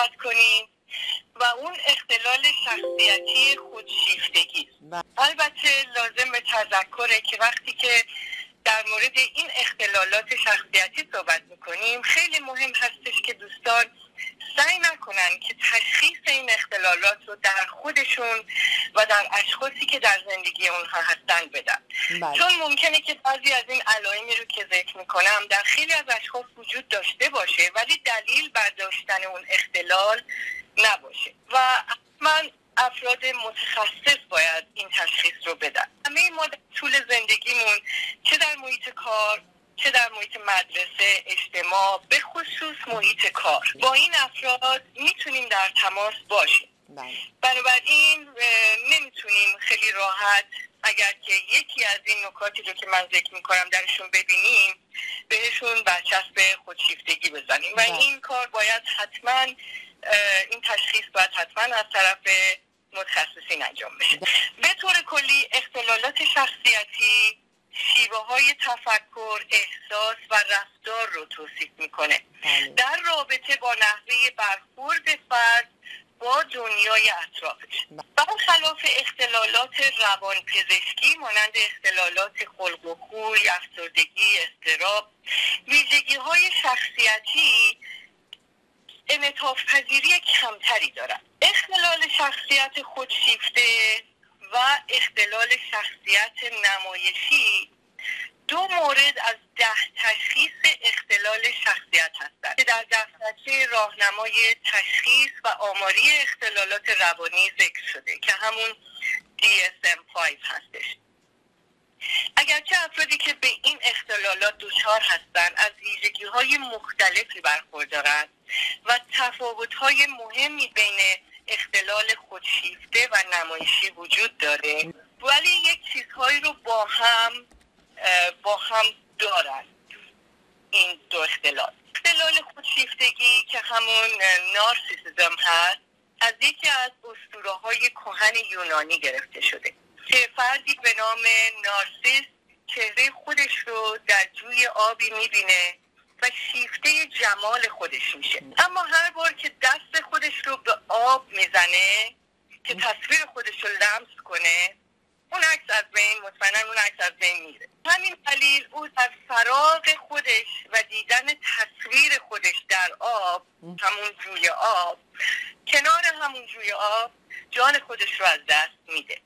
صحبت کنیم و اون اختلال شخصیتی خودشیفتگی. البته لازم به تذکره که وقتی که در مورد این اختلالات شخصیتی صحبت می‌کنیم خیلی مهم هستش که دوستان سعی نکنن که تشخیص این اختلالات رو در خودشون و در اشخاصی که در زندگی اونها هستن بدن. بله. چون ممکنه که بعضی از این علائمی رو که ذکر می‌کنم در خیلی از اشخاص وجود داشته باشه ولی دلیل بر داشتن اون اختلال نباشه. و حتما افراد متخصص باید این تشخیص رو بدن. همه ما در طول زندگیمون چه در محیط کار چه در محیط مدرسه اجتماع به خصوص محیط کار. با این افراد می‌تونیم در تماس باشیم. بله. بنابراین نمی‌تونیم خیلی راحت اگر که یکی از این نکاتی رو که من ذکر می‌کنم درشون ببینیم بهشون برچسب خودشیفتگی بزنیم. و بله. این کار باید حتما این تشخیص باید حتما از طرف متخصصین انجام بشه. به طور کلی اختلالات شخصیتی شیوه های تفکر احساس و رفتار رو توصیف می‌کنه. بله. در رابطه با نحوه برخورد فرد با دنیای اطرافش برخلاف اختلالات روانپزشکی مانند اختلالات خلق و خوی افسردگی استراب ویژگی های شخصیتی انعطاف پذیری کمتری دارد. اختلال شخصیت خودشیفته و اختلال شخصیت نمایشی دو مورد از ده تشخیص اختلال شخصیت هستند. که در دفترچه راهنمای تشخیص و آماری اختلالات روانی ذکر شده که همون DSM-5 هستش. اگرچه افرادی که به این اختلالات دچار هستند از ویژگی های مختلفی برخوردارند و تفاوت های مهمی بین اختلال خودشیفته و نمایشی وجود داره. ولی یک چیزهایی رو با هم با هم دارن. این دو اختلال. اختلال خودشیفتگی که همون نارسیسیزم هست از یکی از اسطوره های کهن یونانی گرفته شده. که فردی به نام نارسیس چهره خودش رو در جوی آبی می‌بینه. و شیفته جمال خودش میشه. اما هر بار که دست خودش رو به آب می‌زنه که تصویر خودش رو لمس کنه اون عکس از بین مطمئنا اون عکس از بین میره. همین دلیل او از فراغ خودش و دیدن تصویر خودش در آب همون جوی آب کنار همون جوی آب جان خودش رو از دست میده.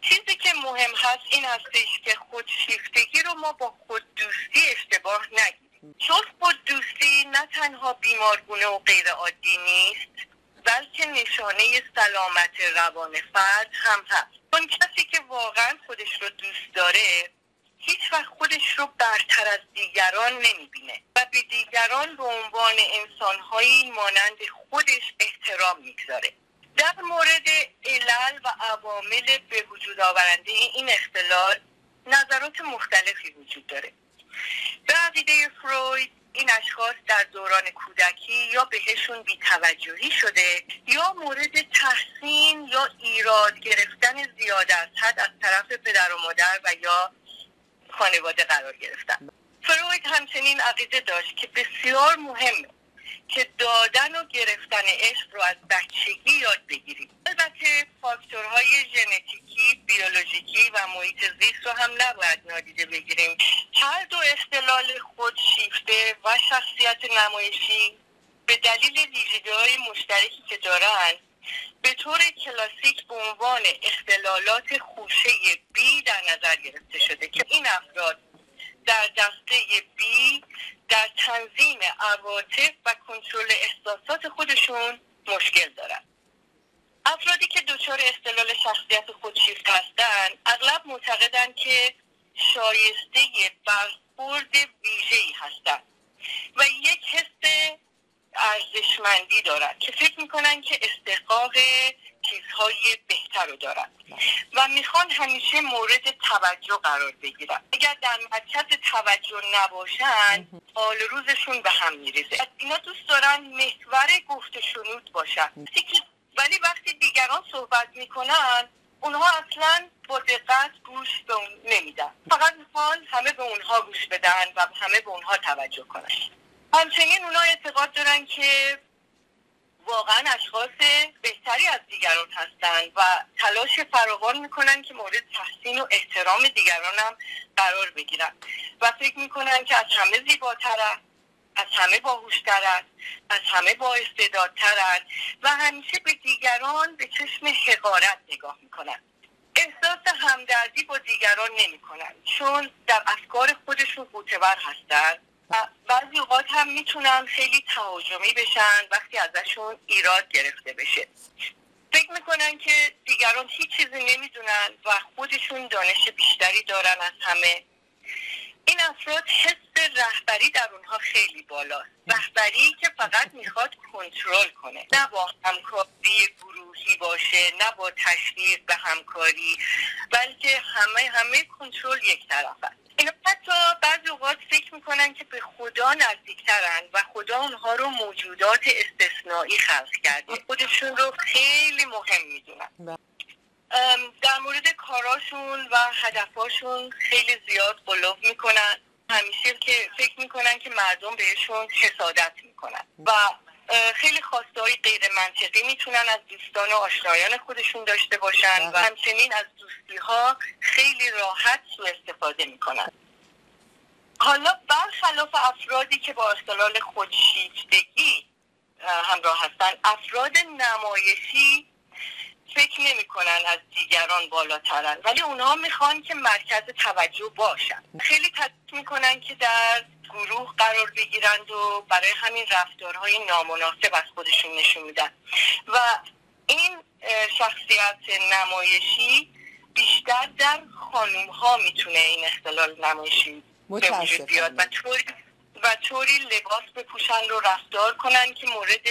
چیزی که مهم هست این هستش که خودشیفتگی رو ما با خوددوستی اشتباه نگیریم چون خوددوستی نه تنها بیمارگونه و غیر عادی نیست بلکه نشانه سلامت روان فرد هم هست. اون کسی که واقعا خودش رو دوست داره هیچ وقت خودش رو برتر از دیگران نمی‌بینه و به دیگران به عنوان انسانهایی مانند خودش احترام می‌گذاره. در مورد علل و عوامل به وجود آورنده این اختلال نظرات مختلفی وجود داره. به عقیده فروید این اشخاص در دوران کودکی یا بهشون بیتوجهی شده یا مورد تحسین یا ایراد گرفتن زیاد از حد از طرف پدر و مادر و یا خانواده قرار گرفتن. فروید همچنین عقیده داشت که بسیار مهمه که دادن و گرفتن عشق رو از بچگی یاد بگیریم. البته فاکتورهای ژنتیکی بیولوژیکی و محیط زیست رو هم نباید نادیده بگیریم. هر دو اختلال خودشیفته و شخصیت نمایشی به دلیل ویژگی های مشترکی که دارن به طور کلاسیک به عنوان اختلالات خوشه بی در نظر گرفته شده که این افراد در دسته بی در تنظیم عواطف و کنترل احساسات خودشون مشکل دارن. افرادی که دچار اختلال شخصیت خودشیفته هستند اغلب معتقدند که شایسته برخورد ویژه‌ای هستند و یک حس ارزشمندی دارند که فکر می‌کنن که استحقاق چیزهای بهتر رو دارن. و می‌خوان همیشه مورد توجه قرار بگیرن. اگر در مرکز توجه نباشن حال روزشون به هم میریزه. اینا دوست دارن محور گفت شنود باشن. ولی وقتی دیگران صحبت می‌کنن اونها اصلا با دقت گوش به اون نمیدن. فقط می‌خوان همه به اونها گوش بدن و همه به اونها توجه کنن. همچنین اونها اعتقاد دارن که واقعا اشخاص بهتری از دیگران هستند و تلاش فراوان می‌کنن که مورد تحسین و احترام دیگران هم قرار بگیرن. و فکر می‌کنن که از همه زیباتر است از همه باهوشتر است از همه با استعدادتر و همیشه به دیگران به چشم حقارت نگاه می‌کنن. احساس همدردی با دیگران نمی‌کنن چون در افکار خودشون قوتور هستن بعضی اوقات هم می‌تونن خیلی تهاجمی بشن وقتی ازشون ایراد گرفته بشه. فکر می‌کنن که دیگران هیچ چیزی نمی‌دونن و خودشون دانش بیشتری دارن از همه. این افراد حس رهبری در اونها خیلی بالاست. رهبری که فقط می‌خواد کنترل کنه. نه با همکاری گروهی باشه نه با تشویق به همکاری بلکه همه همه کنترل یک طرف است اینا حتی بعضی اوقات فکر می‌کنن که به خدا نزدیکترن و خدا اونها رو موجودات استثنایی خلق کرده. خودشون رو خیلی مهم می‌دونن. بله. در مورد کاراشون و هدفاشون خیلی زیاد قلوب می‌کنن. همیشه که فکر می‌کنن که مردم بهشون حسادت می‌کنن. و خیلی خواسته های غیر منطقی می‌تونن از دوستان و آشنایان خودشون داشته باشن و بله. همچنین از دوستی ها خیلی راحت سو استفاده می‌کنن حالا برخلاف افرادی که با اختلال خودشیفتگی همراه هستن افراد نمایشی فکر نمی‌کنن از دیگران بالاترن ولی اونها می‌خوان که مرکز توجه باشن خیلی تلاش می‌کنن که در گروه قرار بگیرند و برای همین رفتارهای نامناسب از خودشون نشون میدن. و این شخصیت نمایشی بیشتر در خانوم ها می‌تونه این اختلال نمایشی به وجود بیاد و طوری و طوری لباس بپوشن رو رفتار کنن که مورد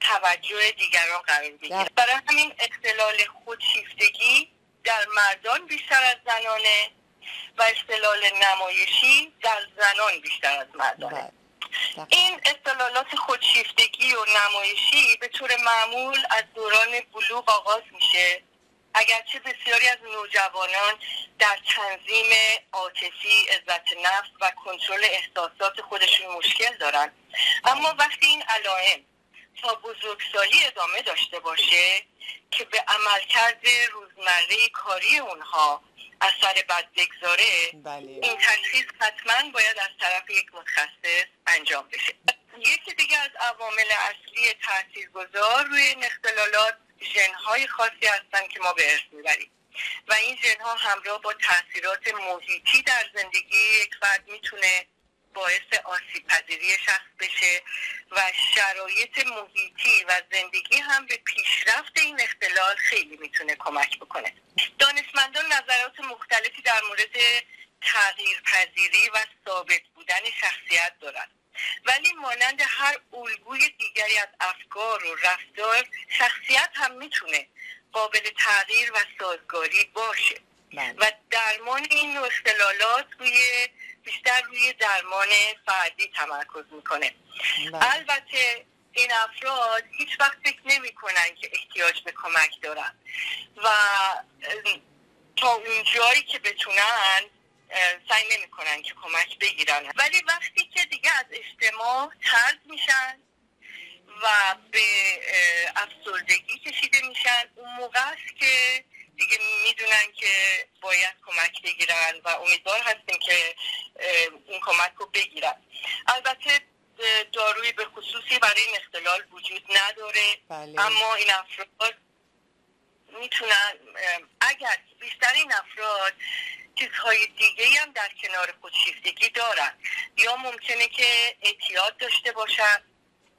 توجه دیگران قرار بگیره. برای همین اختلال خودشیفتگی در مردان بیشتر از زنانه. و اختلال نمایشی در زنان بیشتر از مردانه. بله. این اختلالات خودشیفتگی و نمایشی به طور معمول از دوران بلوغ آغاز میشه. اگرچه بسیاری از نوجوانان در تنظیم عاطفی عزت نفس و کنترل احساسات خودشون مشکل دارن. اما وقتی این علائم تا بزرگسالی ادامه داشته باشه که به عملکرد روزمره کاری اونها اثر بد بگذاره بله. این تشخیص حتما باید از طرف یک متخصص انجام بشه. یکی دیگه از عوامل اصلی تاثیرگذار روی این اختلالات ژنهای خاصی هستن که ما به ارث می‌بریم. و این ژنها همراه با تاثیرات محیطی در زندگی یک فرد می‌تونه باعث آسیب پذیری شخص بشه. و شرایط محیطی و زندگی هم به پیشرفت این اختلال خیلی می‌تونه کمک بکنه. دانشمندان نظرات مختلفی در مورد تغییر پذیری و ثابت بودن شخصیت دارند ولی مانند هر الگوی دیگری از افکار و رفتار شخصیت هم می‌تونه قابل تغییر و سازگاری باشه. بله. و درمان این اختلالات روی بیشتر روی درمان فردی تمرکز می‌کنه. بله. البته این افراد هیچ وقت فکر نمی کنن که احتیاج به کمک دارن. و تا اون جایی که بتونن سعی نمی‌کنن که کمک بگیرن. ولی وقتی که دیگه از اجتماع ترد میشن و به افسردگی کشیده میشن اون موقع است که دیگه می‌دونن که باید کمک بگیرن و امیدوار هستیم که این کمک رو بگیرن. البته داروی به خصوصی برای این اختلال وجود نداره. بله. اما این افراد می‌تونن اگر بیشتر این افراد چیزهای دیگه هم در کنار خودشیفتگی دارن یا ممکنه که اعتیاد داشته باشن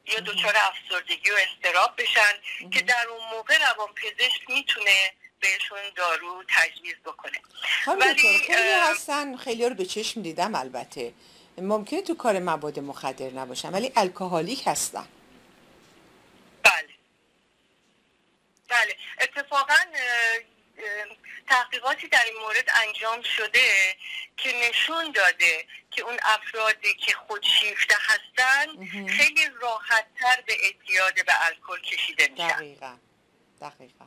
یا دچار افسردگی و استراب بشن که در اون موقع روان پزشک می‌تونه بهشون دارو تجویز بکنه. ولی خیلی هستن خیلی رو به چشم دیدم البته. ممکنه تو کار مواد مخدر نباشن ولی الکلیک هستن. بله. بله. اتفاقا تحقیقاتی در این مورد انجام شده که نشون داده که اون افرادی که خودشیفته هستن خیلی راحتتر به اعتیاد به الکل کشیده میشن. دقیقا. دقیقا.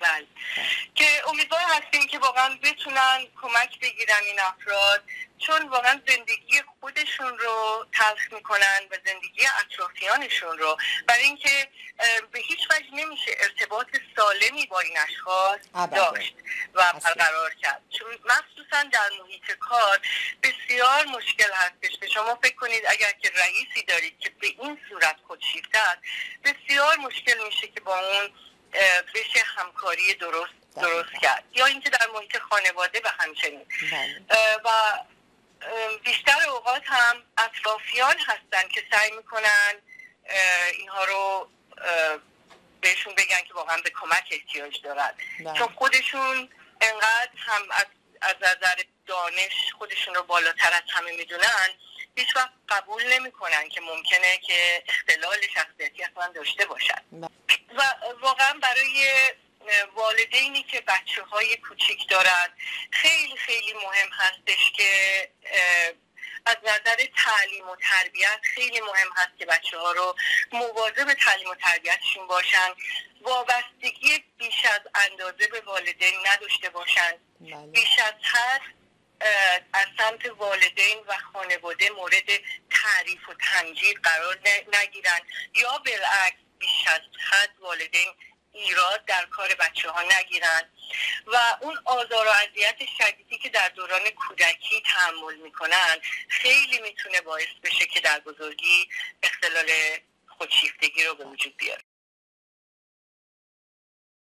بله. که امیدوار هستیم که واقعا بتونن کمک بگیرن این افراد چون واقعا زندگی خودشون رو تلخ می‌کنن و زندگی اطرافیانشون رو. برای اینکه به هیچ وجه نمیشه ارتباط سالمی با این اشخاص داشت و برقرار کرد. چون مخصوصا در محیط کار بسیار مشکل هستش. که شما فکر کنید اگر که رئیسی دارید که به این صورت خودشیفته بسیار مشکل میشه که با اون بشه همکاری درست درست کرد یا اینکه در محیط خانواده به همچنین بله. و بیشتر اوقات هم اطرافیان هستن که سعی می‌کنن اینها رو بهشون بگن که واقعا به کمک احتیاج دارن بله. چون خودشون انقدر هم از, از نظر دانش خودشون رو بالاتر از همه می‌دونن هیچ وقت قبول نمی‌کنن که ممکنه که اختلال شخصیتی اصلا داشته باشن بله. و واقعا برای والدینی که بچه های کوچیک دارن خیلی خیلی مهم هستش که از نظر تعلیم و تربیت خیلی مهم هست که بچه ها رو مواظب تعلیم و تربیتشون باشن. وابستگی بیش از اندازه به والدین نداشته باشن. بله. بیش از حد از سمت والدین و خانواده مورد تعریف و تنجید قرار نگیرن. یا بالعکس بیش از حد والدین ایراد در کار بچه ها نگیرن و اون آزار و اذیت شدیدی که در دوران کودکی تحمل می‌کنن خیلی می‌تونه باعث بشه که در بزرگی اختلال خودشیفتگی رو به وجود بیاره.